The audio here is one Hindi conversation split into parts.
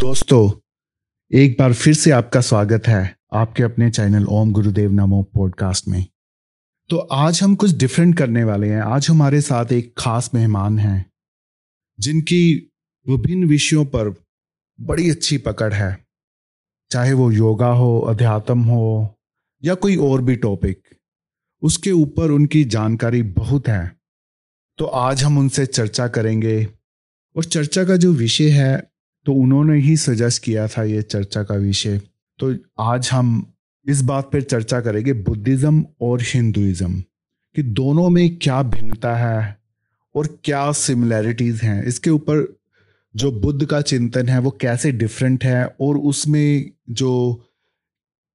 दोस्तों, एक बार फिर से आपका स्वागत है आपके अपने चैनल ओम गुरुदेव नमो पॉडकास्ट में। तो आज हम कुछ डिफरेंट करने वाले हैं। आज हमारे साथ एक खास मेहमान हैं, जिनकी विभिन्न विषयों पर बड़ी अच्छी पकड़ है। चाहे वो योगा हो, अध्यात्म हो, या कोई और भी टॉपिक उसके ऊपर उनकी जानकारी बहुत है। तो आज हम उनसे चर्चा करेंगे और चर्चा का जो विषय है तो उन्होंने ही सजेस्ट किया था ये चर्चा का विषय। तो आज हम इस बात पर चर्चा करेंगे बुद्धिज्म और हिंदुइज्म, कि दोनों में क्या भिन्नता है और क्या सिमिलैरिटीज हैं। इसके ऊपर जो बुद्ध का चिंतन है वो कैसे डिफरेंट है और उसमें जो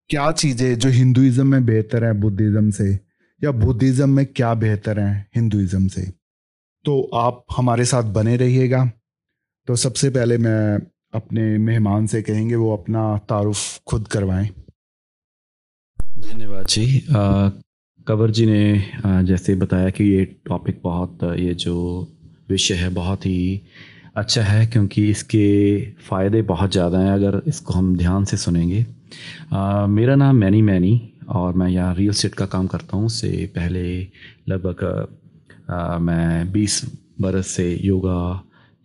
क्या चीज़ें जो हिंदुइज्म में बेहतर है बुद्धिज्म से, या बुद्धिज्म में क्या बेहतर है हिंदुइज्म से। तो आप हमारे साथ बने रहिएगा। तो सबसे पहले मैं अपने मेहमान से कहेंगे वो अपना तारुफ खुद करवाएँ। धन्यवाद जी। कवर जी ने आ, जैसे बताया कि ये टॉपिक बहुत ये जो विषय है बहुत ही अच्छा है क्योंकि इसके फ़ायदे बहुत ज़्यादा हैं अगर इसको हम ध्यान से सुनेंगे। आ, मेरा नाम मैनी मैनी और मैं यहाँ रियल स्टेट का काम करता हूँ। उससे पहले लगभग मैं 20 बरस से योगा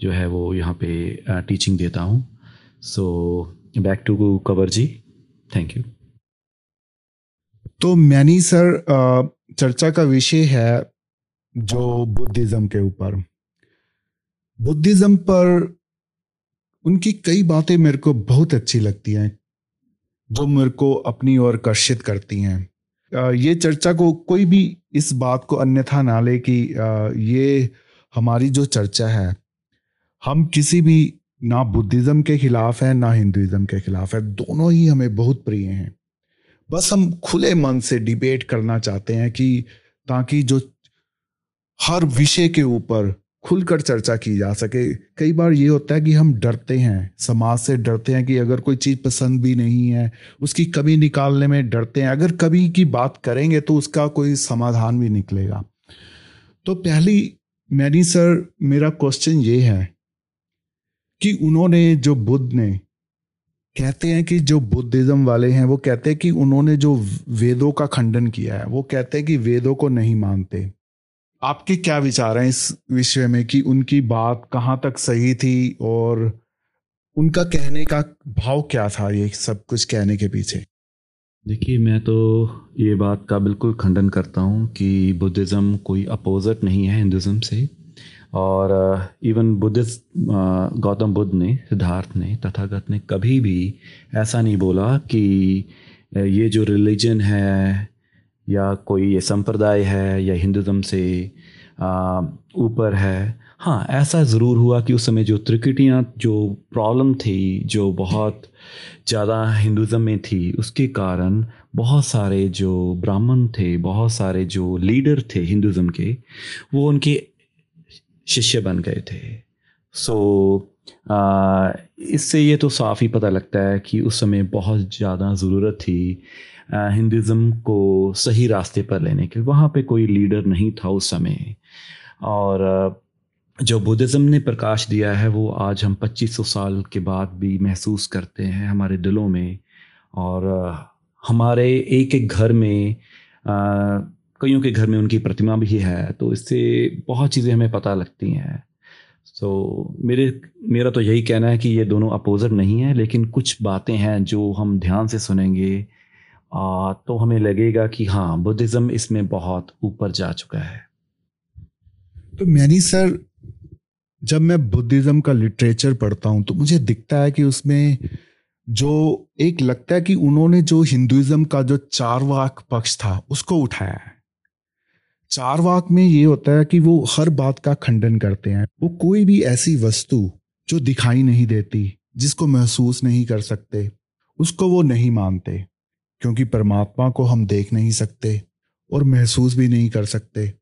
जो है वो यहाँ पे टीचिंग देता हूँ। So back to cover ji thank you तो मैनी सर चर्चा का विषय है जो बुद्धिज्म के ऊपर। बुद्धिज्म पर उनकी कई बातें मेरे को बहुत अच्छी लगती हैं, जो मेरे को अपनी ओर आकर्षित करती हैं। ये चर्चा को कोई भी इस बात को अन्यथा ना ले कि ये हमारी जो चर्चा है हम किसी भी, ना बुद्धिज्म के खिलाफ है, ना हिंदुइज्म के खिलाफ है, दोनों ही हमें बहुत प्रिय हैं। बस हम खुले मन से डिबेट करना चाहते हैं कि, ताकि जो हर विषय के ऊपर खुलकर चर्चा की जा सके। कई बार ये होता है कि हम डरते हैं, समाज से डरते हैं कि अगर कोई चीज़ पसंद भी नहीं है, उसकी कमी निकालने में डरते हैं, अगर कभी की बात करेंगे तो उसका कोई समाधान भी निकलेगा। तो पहली, मैनी सर, मेरा क्वेश्चन ये है कि उन्होंने जो बुद्ध ने, कहते हैं कि जो बुद्धिज्म वाले हैं, वो कहते हैं कि उन्होंने जो वेदों का खंडन किया है, वो कहते हैं कि वेदों को नहीं मानते। आपके क्या विचार हैं इस विषय में कि उनकी बात कहाँ तक सही थी और उनका कहने का भाव क्या था ये सब कुछ कहने के पीछे? देखिए, मैं तो ये बात का बिल्कुल खंडन करता हूँ कि बुद्धिज़्म कोई अपोजिट नहीं है हिंदुज़म से। और इवन बुद्धिस्ट गौतम बुद्ध ने सिद्धार्थ ने तथागत ने कभी भी ऐसा नहीं बोला कि ये जो रिलीजन है या कोई ये संप्रदाय है या हिंदुज़म से ऊपर है हाँ ऐसा ज़रूर हुआ कि उस समय जो त्रिकुटियाँ, जो प्रॉब्लम थी, जो बहुत ज़्यादा हिंदुज़म में थी, उसके कारण बहुत सारे जो ब्राह्मण थे, बहुत सारे जो लीडर थे हिंदुज़म के, वो उनके शिष्य बन गए थे। सो so, इससे ये तो साफ़ ही पता लगता है कि उस समय बहुत ज़्यादा ज़रूरत थी हिंदुज़म को सही रास्ते पर लेने के वहाँ पे कोई लीडर नहीं था उस समय। और जो बुद्धिज़्म ने प्रकाश दिया है वो आज हम 2500 साल के बाद भी महसूस करते हैं हमारे दिलों में। और हमारे एक एक घर में कईयों के घर में उनकी प्रतिमा भी है तो इससे बहुत चीज़ें हमें पता लगती हैं। तो मेरे मेरा तो यही कहना है कि ये दोनों अपोजिट नहीं है लेकिन कुछ बातें हैं जो हम ध्यान से सुनेंगे आ, तो हमें लगेगा कि हाँ बुद्धिज़्म इसमें बहुत ऊपर जा चुका है। तो मैनी सर जब मैं बुद्धिज़्म का लिटरेचर पढ़ता हूँ तो मुझे दिखता है कि उसमें जो एक लगता है कि उन्होंने जो हिंदुइज्म का जो चारवाक पक्ष था उसको उठाया है। चार वाक में ये होता है कि वो हर बात का खंडन करते हैं। वो कोई भी ऐसी वस्तु जो दिखाई नहीं देती, जिसको महसूस नहीं कर सकते, उसको वो नहीं मानते, क्योंकि परमात्मा को हम देख नहीं सकते और महसूस भी नहीं कर सकते।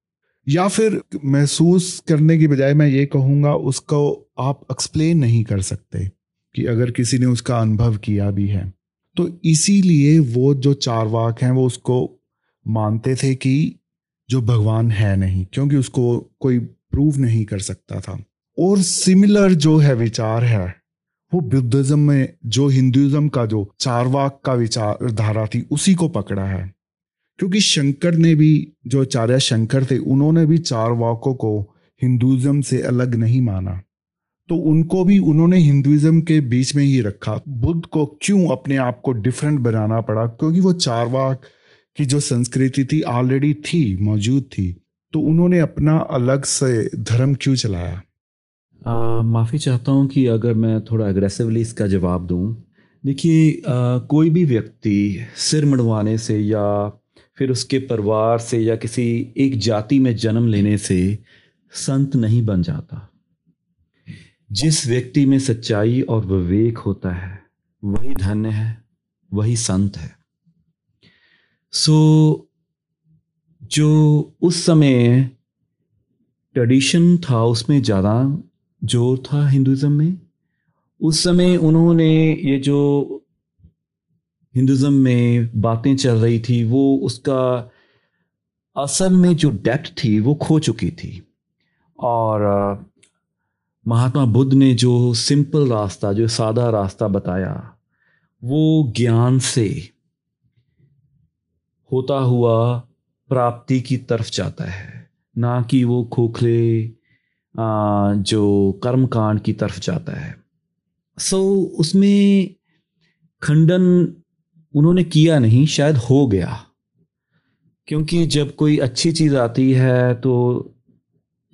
या फिर महसूस करने की बजाय मैं ये कहूँगा, उसको आप एक्सप्लेन नहीं कर सकते कि अगर किसी ने उसका अनुभव किया भी है। तो इसीलिए वो जो चार वाक हैं, वो उसको मानते थे कि जो भगवान है नहीं, क्योंकि उसको कोई प्रूव नहीं कर सकता था। और सिमिलर जो है विचार है, वो बुद्धिज्म में जो हिंदुइज्म का जो चारवाक का विचारधारा थी, उसी को पकड़ा है। क्योंकि शंकर ने भी, जो आचार्य शंकर थे, उन्होंने भी चारवाकों को हिंदुइज्म से अलग नहीं माना। तो उनको भी उन्होंने हिंदुइज्म के बीच में ही रखा। बुद्ध को क्यों अपने आप को डिफरेंट बनाना पड़ा? क्योंकि वो चारवाक की जो संस्कृति थी ऑलरेडी थी, मौजूद थी तो उन्होंने अपना अलग से धर्म क्यों चलाया? माफ़ी चाहता हूँ कि अगर मैं थोड़ा अग्रेसिवली इसका जवाब दूँ। देखिए कोई भी व्यक्ति सिर मड़वाने से या फिर उसके परिवार से या किसी एक जाति में जन्म लेने से संत नहीं बन जाता। जिस व्यक्ति में सच्चाई और विवेक होता है, वही धन्य है, वही संत है। सो so, जो उस समय ट्रेडिशन था उसमें ज़्यादा ज़ोर था हिंदुज़म में। उस समय उन्होंने ये जो हिंदुज़म में बातें चल रही थी वो उसका असल में जो डेप्थ थी वो खो चुकी थी। और महात्मा बुद्ध ने जो सिंपल रास्ता जो सादा रास्ता बताया वो ज्ञान से होता हुआ प्राप्ति की तरफ़ जाता है। ना कि वो खोखले जो कर्मकांड की तरफ़ जाता है। सो so, उसमें खंडन उन्होंने किया नहीं शायद हो गया। क्योंकि जब कोई अच्छी चीज़ आती है तो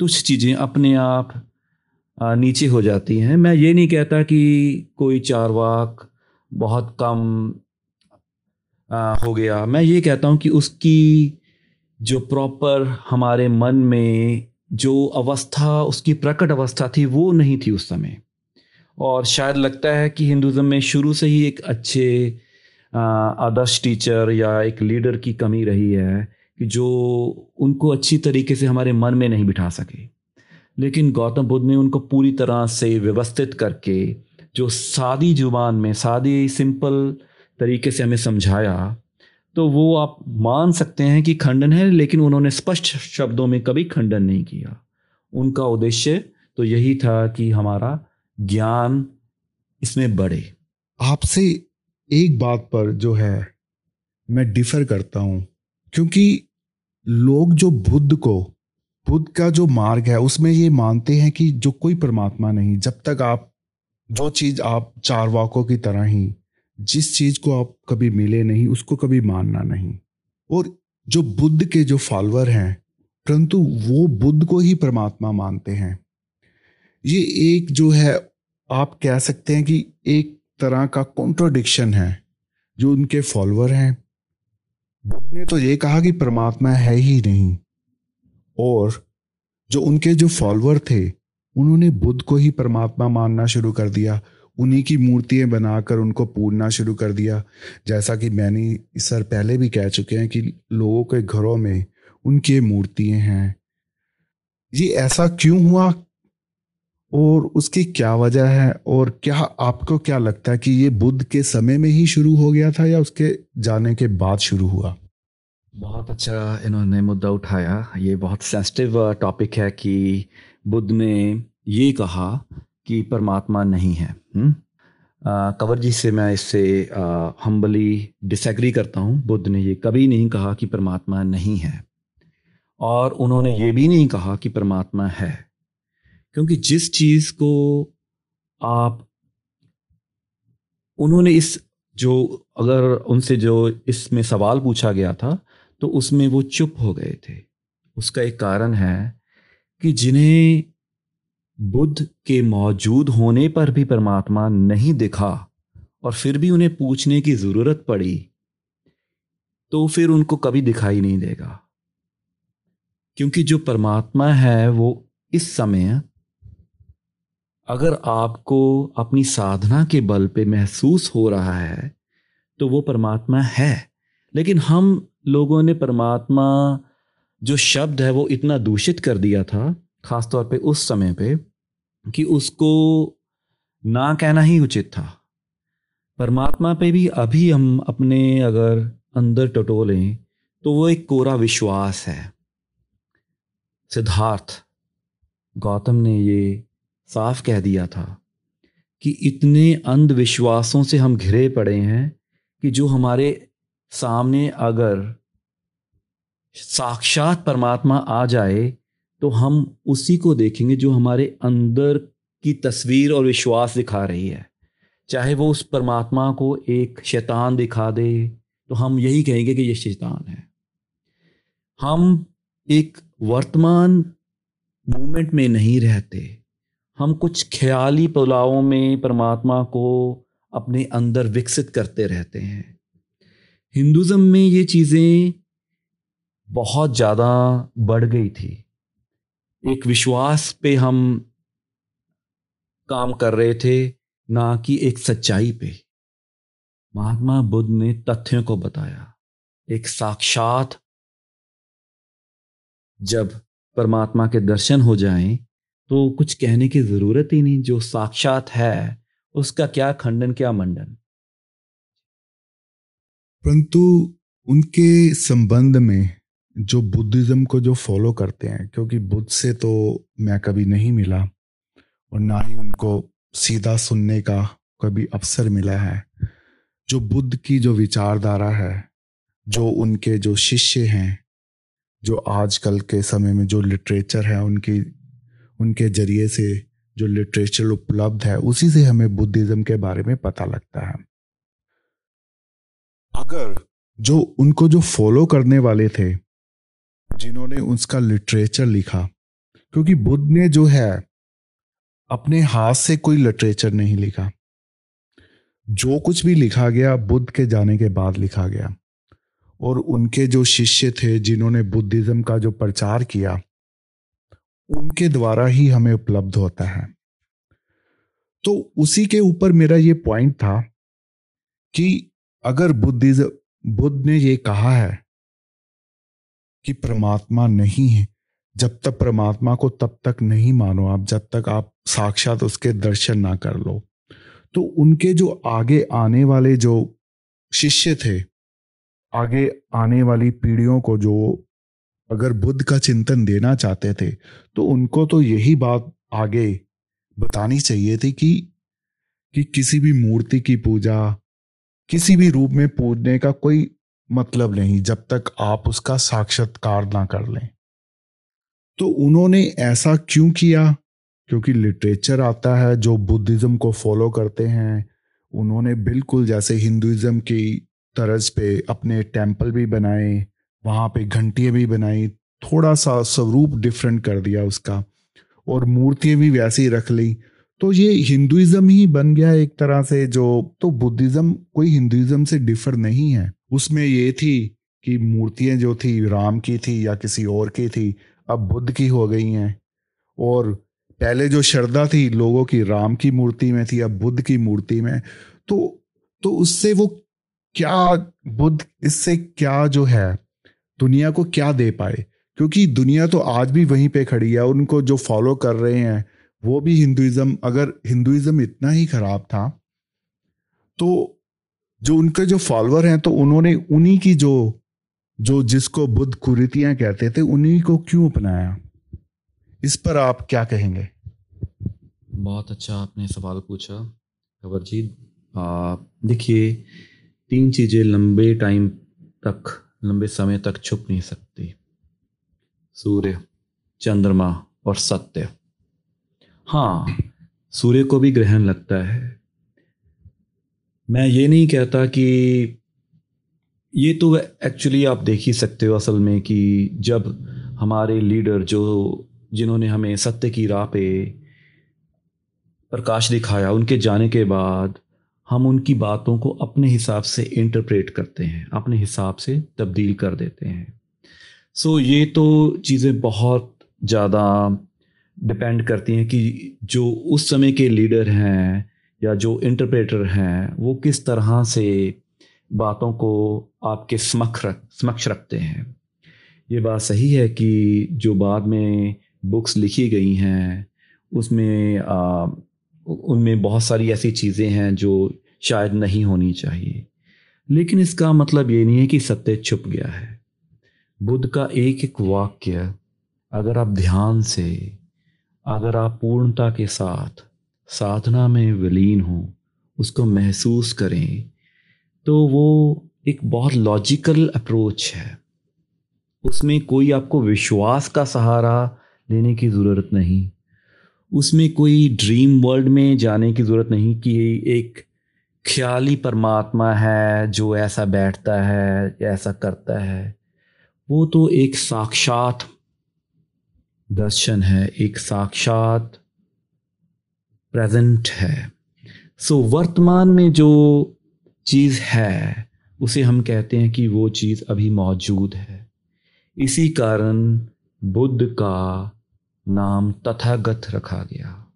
तुच्छ चीज़ें अपने आप नीचे हो जाती हैं। मैं ये नहीं कहता कि कोई चारवाक बहुत कम हो गया। मैं ये कहता हूँ कि उसकी जो प्रॉपर हमारे मन में जो अवस्था, उसकी प्रकट अवस्था थी, वो नहीं थी उस समय। और शायद लगता है कि हिंदुज़म में शुरू से ही एक अच्छे आदर्श टीचर या एक लीडर की कमी रही है कि जो उनको अच्छी तरीके से हमारे मन में नहीं बिठा सके। लेकिन गौतम बुद्ध ने उनको पूरी तरह से व्यवस्थित करके जो सादी ज़ुबान में, सादी सिंपल तरीके से हमें समझाया तो वो आप मान सकते हैं कि खंडन है, लेकिन उन्होंने स्पष्ट शब्दों में कभी खंडन नहीं किया। उनका उद्देश्य तो यही था कि हमारा ज्ञान इसमें बढ़े। आपसे एक बात पर जो है, मैं डिफर करता हूँ, क्योंकि लोग जो बुद्ध को, बुद्ध का जो मार्ग है, उसमें ये मानते हैं कि जो कोई परमात्मा नहीं, जब तक आप, जो चीज़ आप चार वाकों की तरह ही जिस चीज़ को आप कभी मिले नहीं, उसको कभी मानना नहीं। और जो बुद्ध के जो फॉलोअर हैं, परंतु वो बुद्ध को ही परमात्मा मानते हैं। ये एक जो है, आप कह सकते हैं कि एक तरह का कॉन्ट्रोडिक्शन है, जो उनके फॉलोअर हैं। बुद्ध ने तो ये कहा कि परमात्मा है ही नहीं, और जो उनके जो फॉलोअर थे, उन्होंने बुद्ध को ही परमात्मा मानना शुरू कर दिया। उन्हीं की मूर्तियाँ बनाकर उनको पूजना शुरू कर दिया। जैसा कि मैंने सर पहले भी कह चुके हैं कि लोगों के घरों में उनकी मूर्तियाँ हैं। ये ऐसा क्यों हुआ? और उसकी क्या वजह है? और क्या आपको क्या लगता है कि ये बुद्ध के समय में ही शुरू हो गया था या उसके जाने के बाद शुरू हुआ? बहुत अच्छा इन्होंने मुद्दा उठाया। ये बहुत सेंसिटिव टॉपिक है कि बुद्ध ने ये कहा कि परमात्मा नहीं है? कंवर जी से मैं इससे हम्बली डिसएग्री करता हूँ। बुद्ध ने ये कभी नहीं कहा कि परमात्मा नहीं है। और उन्होंने ये भी नहीं कहा कि परमात्मा है। क्योंकि जिस चीज़ को आप, उन्होंने इस, जो, अगर उनसे जो इसमें सवाल पूछा गया था तो उसमें वो चुप हो गए थे। उसका एक कारण है कि जिन्हें बुद्ध के मौजूद होने पर भी परमात्मा नहीं दिखा और फिर भी उन्हें पूछने की ज़रूरत पड़ी तो फिर उनको कभी दिखाई नहीं देगा। क्योंकि जो परमात्मा है, वो इस समय अगर आपको अपनी साधना के बल पे महसूस हो रहा है तो वो परमात्मा है। लेकिन हम लोगों ने परमात्मा जो शब्द है, वो इतना दूषित कर दिया था खासतौर पे उस समय पे, कि उसको ना कहना ही उचित था। परमात्मा पे भी अभी हम अपने अगर अंदर टटोलें तो वो एक कोरा विश्वास है। सिद्धार्थ, गौतम ने ये साफ़ कह दिया था कि इतने अंधविश्वासों से हम घिरे पड़े हैं कि जो हमारे सामने अगर साक्षात परमात्मा आ जाए तो हम उसी को देखेंगे जो हमारे अंदर की तस्वीर और विश्वास दिखा रही है। चाहे वो उस परमात्मा को एक शैतान दिखा दे तो हम यही कहेंगे कि ये शैतान है। हम एक वर्तमान मोमेंट में नहीं रहते। हम कुछ ख्याली पुलावों में परमात्मा को अपने अंदर विकसित करते रहते हैं। हिंदुज़म में ये चीज़ें बहुत ज़्यादा बढ़ गई थी। एक विश्वास पे हम काम कर रहे थे, ना कि एक सच्चाई पे। महात्मा बुद्ध ने तथ्यों को बताया। एक साक्षात जब परमात्मा के दर्शन हो जाएँ तो कुछ कहने की ज़रूरत ही नहीं, जो साक्षात है, उसका क्या खंडन, क्या मंडन? परंतु उनके संबंध में जो बुद्धिज्म को जो फॉलो करते हैं, क्योंकि बुद्ध से तो मैं कभी नहीं मिला और ना ही उनको सीधा सुनने का कभी अवसर मिला है। जो बुद्ध की जो विचारधारा है, जो उनके जो शिष्य हैं, जो आजकल के समय में जो लिटरेचर है, उनकी, उनके ज़रिए से जो लिटरेचर उपलब्ध है, उसी से हमें बुद्धिज्म के बारे में पता लगता है। अगर जो उनको जो फॉलो करने वाले थे जिन्होंने उसका लिटरेचर लिखा। क्योंकि बुद्ध ने जो है, अपने हाथ से कोई लिटरेचर नहीं लिखा। जो कुछ भी लिखा गया, बुद्ध के जाने के बाद लिखा गया। और उनके जो शिष्य थे, जिन्होंने बुद्धिज्म का जो प्रचार किया, उनके द्वारा ही हमें उपलब्ध होता है। तो उसी के ऊपर मेरा ये पॉइंट था कि अगर बुद्धिज्म, बुद्ध ने ये कहा है कि परमात्मा नहीं है। जब तक परमात्मा को तब तक नहीं मानो आप, जब तक आप साक्षात उसके दर्शन ना कर लो। तो उनके जो आगे आने वाले जो शिष्य थे, आगे आने वाली पीढ़ियों को जो अगर बुद्ध का चिंतन देना चाहते थे तो उनको तो यही बात आगे बतानी चाहिए थी कि कि किसी भी मूर्ति की पूजा, किसी भी रूप में पूजने का कोई मतलब नहीं, जब तक आप उसका साक्षात्कार ना कर लें। तो उन्होंने ऐसा क्यों किया? क्योंकि लिटरेचर आता है, जो बुद्धिज्म को फॉलो करते हैं, उन्होंने बिल्कुल जैसे हिंदुइज्म की तर्ज पे अपने टेंपल भी बनाए, वहाँ पे घंटियाँ भी बनाई थोड़ा सा स्वरूप डिफरेंट कर दिया उसका, और मूर्तियाँ भी वैसी रख ली। तो ये हिंदुइज्म ही बन गया एक तरह से, जो तो बुद्धिज्म, कोई हिंदुइज्म से डिफर नहीं है। उसमें ये थी कि मूर्तियाँ जो थी, राम की थी या किसी और की थी, अब बुद्ध की हो गई हैं। और पहले जो श्रद्धा थी लोगों की, राम की मूर्ति में थी, अब बुद्ध की मूर्ति में तो तो उससे वो क्या बुद्ध, इससे क्या जो है, दुनिया को क्या दे पाए? क्योंकि दुनिया तो आज भी वहीं पे खड़ी है, उनको जो फॉलो कर रहे हैं, वो भी हिंदुइज्म, अगर हिंदुइज्म इतना ही खराब था तो जो उनके जो फॉलोअर हैं तो उन्होंने उन्हीं की जो जो जिसको बुद्ध कुरीतियाँ कहते थे, उन्हीं को क्यों अपनाया? इस पर आप क्या कहेंगे? बहुत अच्छा आपने सवाल पूछा। खबर जी देखिए, तीन चीज़ें लंबे टाइम तक, लंबे समय तक छुप नहीं सकती। सूर्य, चंद्रमा और सत्य। हाँ सूर्य को भी ग्रहण लगता है। मैं ये नहीं कहता कि ये तो एक्चुअली आप देख ही सकते हो असल में कि जब हमारे लीडर जो जिन्होंने हमें सत्य की राह पे प्रकाश दिखाया उनके जाने के बाद हम उनकी बातों को अपने हिसाब से इंटरप्रेट करते हैं अपने हिसाब से तब्दील कर देते हैं। सो so, ये तो चीज़ें बहुत ज़्यादा डिपेंड करती हैं कि जो उस समय के लीडर हैं या जो इंटरप्रेटर हैं, वो किस तरह से बातों को आपके समक्ष रख, समक्ष रखते हैं? ये बात सही है कि जो बाद में बुक्स लिखी गई हैं, उसमें उनमें बहुत सारी ऐसी चीज़ें हैं जो शायद नहीं होनी चाहिए। लेकिन इसका मतलब ये नहीं है कि सत्य छुप गया है। बुद्ध का एक एक वाक्य अगर आप ध्यान से, अगर आप पूर्णता के साथ साधना में विलीन हों, उसको महसूस करें तो वो एक बहुत लॉजिकल अप्रोच है। उसमें कोई आपको विश्वास का सहारा लेने की ज़रूरत नहीं। उसमें कोई ड्रीम वर्ल्ड में जाने की ज़रूरत नहीं कि एक ख्याली परमात्मा है जो ऐसा बैठता है, ऐसा करता है। वो तो एक साक्षात दर्शन है, एक साक्षात प्रेजेंट है। सो so, वर्तमान में जो चीज़ है उसे हम कहते हैं कि वो चीज़ अभी मौजूद है। इसी कारण बुद्ध का नाम तथागत रखा गया।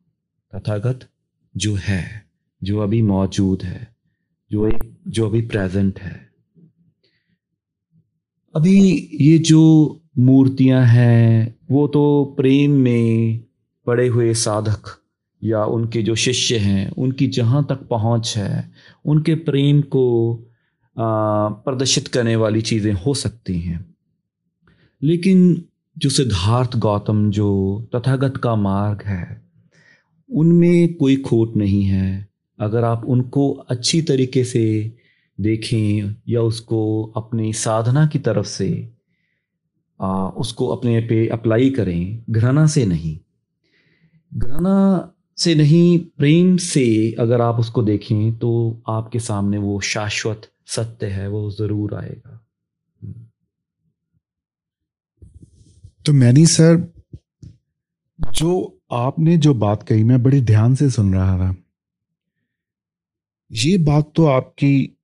तथागत जो है जो अभी मौजूद है जो एक जो अभी प्रेजेंट है। अभी ये जो मूर्तियाँ हैं वो तो प्रेम में पड़े हुए साधक या उनके जो शिष्य हैं उनकी जहाँ तक पहुँच है उनके प्रेम को प्रदर्शित करने वाली चीज़ें हो सकती हैं। लेकिन जो सिद्धार्थ गौतम जो तथागत का मार्ग है उनमें कोई खोट नहीं है। अगर आप उनको अच्छी तरीके से देखें या उसको अपनी साधना की तरफ़ से आ, उसको अपने पे अप्लाई करें घृणा से नहीं। घृणा से नहीं, प्रेम से अगर आप उसको देखें तो आपके सामने वो शाश्वत सत्य है, वो ज़रूर आएगा। तो मैनी सर, जो आपने जो बात कही, मैं बड़ी ध्यान से सुन रहा था। ये बात तो आपकी,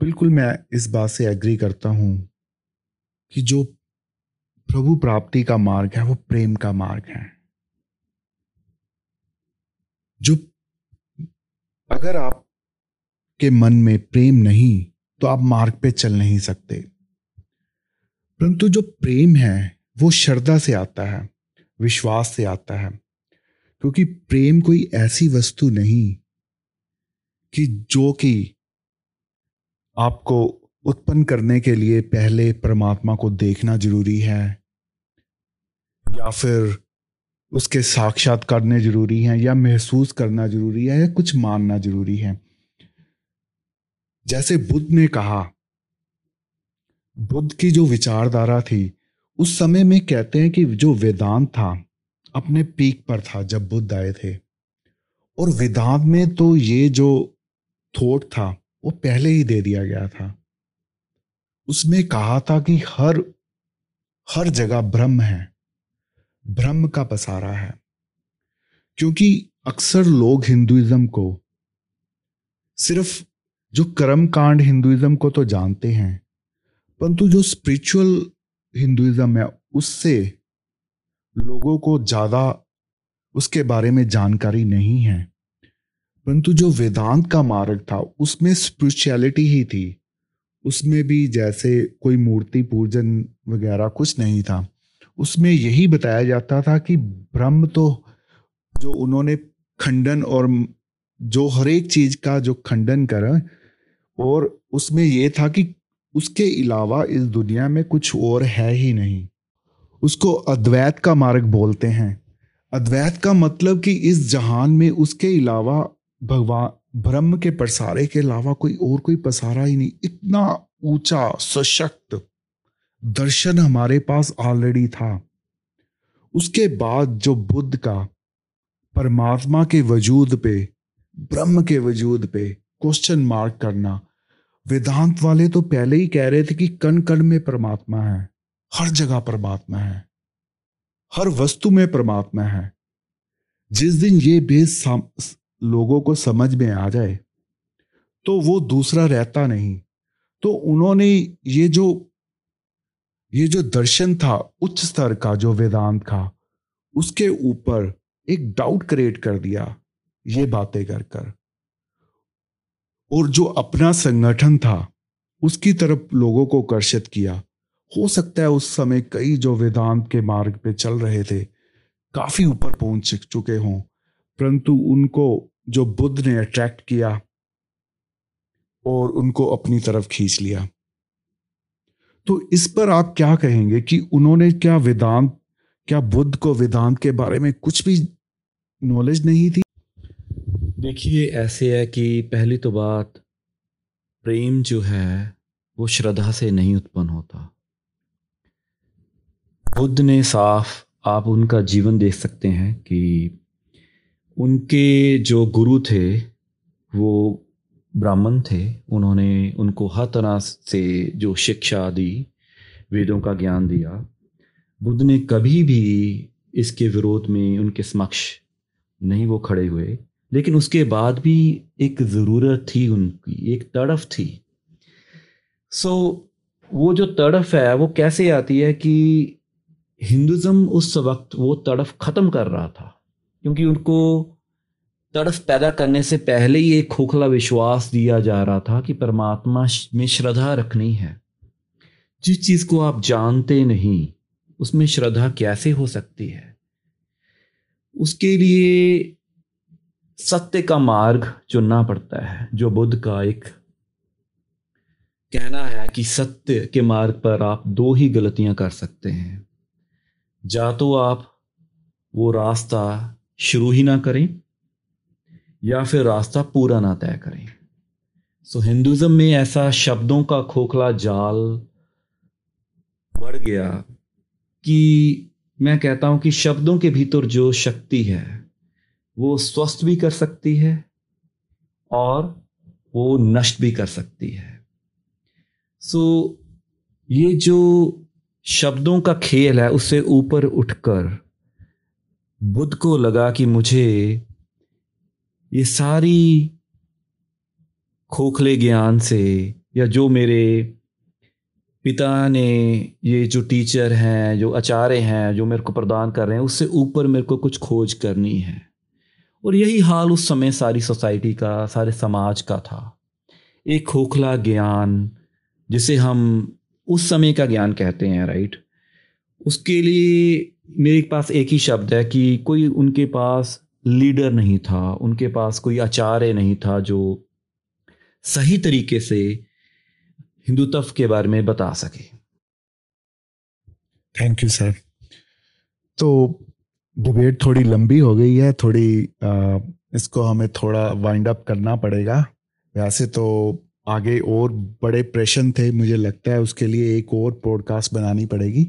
बिल्कुल मैं इस बात से एग्री करता हूँ कि जो प्रभु प्राप्ति का मार्ग है, वो प्रेम का मार्ग है। जो अगर आप के मन में प्रेम नहीं तो आप मार्ग पे चल नहीं सकते। परंतु जो प्रेम है, वो श्रद्धा से आता है, विश्वास से आता है। क्योंकि प्रेम कोई ऐसी वस्तु नहीं कि जो कि आपको उत्पन्न करने के लिए पहले परमात्मा को देखना ज़रूरी है, या फिर उसके साक्षात करने ज़रूरी हैं या महसूस करना ज़रूरी है या कुछ मानना ज़रूरी है। जैसे बुद्ध ने कहा, बुद्ध की जो विचारधारा थी, उस समय में कहते हैं कि जो वेदांत था, अपने पीक पर था जब बुद्ध आए थे। और वेदांत में तो ये जो थोट था, वो पहले ही दे दिया गया था। उसमें कहा था कि हर हर जगह ब्रह्म है। ब्रह्म का पसारा है। क्योंकि अक्सर लोग हिंदुइज्म को, सिर्फ़ जो कर्म कांड हिंदुइज्म को तो जानते हैं, परंतु जो स्पिरिचुअल हिंदुइज्म है, उससे लोगों को ज़्यादा उसके बारे में जानकारी नहीं है। परंतु जो वेदांत का मार्ग था, उसमें स्पिरिचुअलिटी ही थी। उसमें भी जैसे कोई मूर्ति पूजन वगैरह कुछ नहीं था। उसमें यही बताया जाता था कि ब्रह्म तो जो उन्होंने खंडन और जो हर एक चीज़ का जो खंडन कर, और उसमें यह था कि उसके अलावा इस दुनिया में कुछ और है ही नहीं। उसको अद्वैत का मार्ग बोलते हैं। अद्वैत का मतलब कि इस जहान में उसके अलावा भगवान ब्रह्म के प्रसारे के अलावा कोई और कोई पसारा ही नहीं। इतना ऊँचा, सशक्त दर्शन हमारे पास ऑलरेडी था। उसके बाद जो बुद्ध का, परमात्मा के वजूद पे, ब्रह्म के वजूद पे क्वेश्चन मार्क करना, वेदांत वाले तो पहले ही कह रहे थे कि कण कण में परमात्मा है, हर जगह परमात्मा है, हर वस्तु में परमात्मा है। जिस दिन ये बेस लोगों को समझ में आ जाए तो वो दूसरा रहता नहीं। तो उन्होंने ये जो ये जो दर्शन था, उच्च स्तर का, जो वेदांत था उसके ऊपर एक डाउट क्रिएट कर दिया, ये बातें कर कर। और जो अपना संगठन था, उसकी तरफ़ लोगों को आकर्षित किया। हो सकता है उस समय कई जो वेदांत के मार्ग पे चल रहे थे, काफ़ी ऊपर पहुँच चुके हों, परंतु उनको जो बुद्ध ने अट्रैक्ट किया, और उनको अपनी तरफ़ खींच लिया। तो इस पर आप क्या कहेंगे कि उन्होंने क्या वेदांत, क्या बुद्ध को वेदांत के बारे में कुछ भी नॉलेज नहीं थी? देखिए, ऐसे है कि पहली तो बात, प्रेम जो है, वो श्रद्धा से नहीं उत्पन्न होता। बुद्ध ने साफ़ आप उनका जीवन देख सकते हैं कि उनके जो गुरु थे, वो ब्राह्मण थे उन्होंने उनको हर तरह से जो शिक्षा दी वेदों का ज्ञान दिया। बुद्ध ने कभी भी इसके विरोध में उनके समक्ष नहीं वो खड़े हुए लेकिन उसके बाद भी एक ज़रूरत थी उनकी एक तड़फ थी। सो so, वो जो तड़फ है वो कैसे आती है कि हिंदुज़म उस वक्त वो तड़फ ख़त्म कर रहा था क्योंकि उनको तड़फ पैदा करने से पहले ही एक खोखला विश्वास दिया जा रहा था कि परमात्मा में श्रद्धा रखनी है। जिस चीज़ को आप जानते नहीं, उसमें श्रद्धा कैसे हो सकती है? उसके लिए सत्य का मार्ग चुनना पड़ता है, जो बुद्ध का एक कहना है कि सत्य के मार्ग पर आप दो ही गलतियाँ कर सकते हैं। या तो आप वो रास्ता शुरू ही ना करें या फिर रास्ता पूरा ना तय करें। सो हिंदुज़म में ऐसा शब्दों का खोखला जाल बढ़ गया कि मैं कहता हूँ कि शब्दों के भीतर जो शक्ति है, वो स्वस्थ भी कर सकती है और वो नष्ट भी कर सकती है। सो ये जो शब्दों का खेल है उससे ऊपर उठकर बुद्ध को लगा कि मुझे ये सारी खोखले ज्ञान से या जो मेरे पिता ने ये जो टीचर हैं, जो आचार्य हैं, जो मेरे को प्रदान कर रहे हैं, उससे ऊपर मेरे को कुछ खोज करनी है। और यही हाल उस समय सारी सोसाइटी का, सारे समाज का था। एक खोखला ज्ञान, जिसे हम उस समय का ज्ञान कहते हैं, राइट? उसके लिए मेरे पास एक ही शब्द है कि कोई उनके पास लीडर नहीं था उनके पास कोई आचार्य नहीं था जो सही तरीके से हिंदुत्व के बारे में बता सके। थैंक यू सर तो डिबेट थोड़ी लंबी हो गई है थोड़ी आ, इसको हमें थोड़ा वाइंड अप करना पड़ेगा। वैसे तो आगे और बड़े प्रश्न थे मुझे लगता है उसके लिए एक और पॉडकास्ट बनानी पड़ेगी।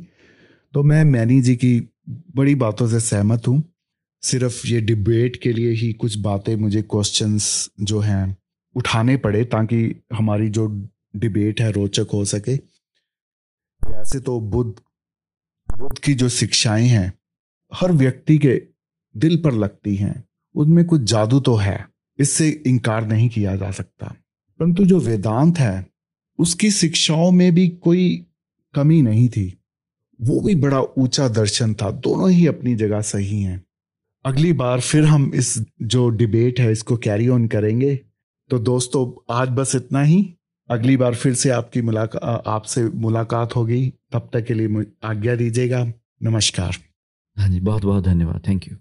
तो मैं मैनी जी की बड़ी बातों से सहमत हूँ। सिर्फ़ ये डिबेट के लिए ही कुछ बातें मुझे क्वेश्चंस जो हैं उठाने पड़े ताकि हमारी जो डिबेट है रोचक हो सके। वैसे तो बुद्ध बुद्ध की जो शिक्षाएँ हैं, हर व्यक्ति के दिल पर लगती हैं। उनमें कुछ जादू तो है, इससे इनकार नहीं किया जा सकता। परंतु जो वेदांत है, उसकी शिक्षाओं में भी कोई कमी नहीं थी। वो भी बड़ा ऊँचा दर्शन था, दोनों ही अपनी जगह सही हैं। अगली बार फिर हम इस जो डिबेट है, इसको कैरी ऑन करेंगे। तो दोस्तों, आज बस इतना ही। अगली बार फिर से आपकी मुलाकात आपसे मुलाकात होगी। तब तक के लिए आज्ञा दीजिएगा। नमस्कार। हाँ जी बहुत बहुत धन्यवाद। Thank you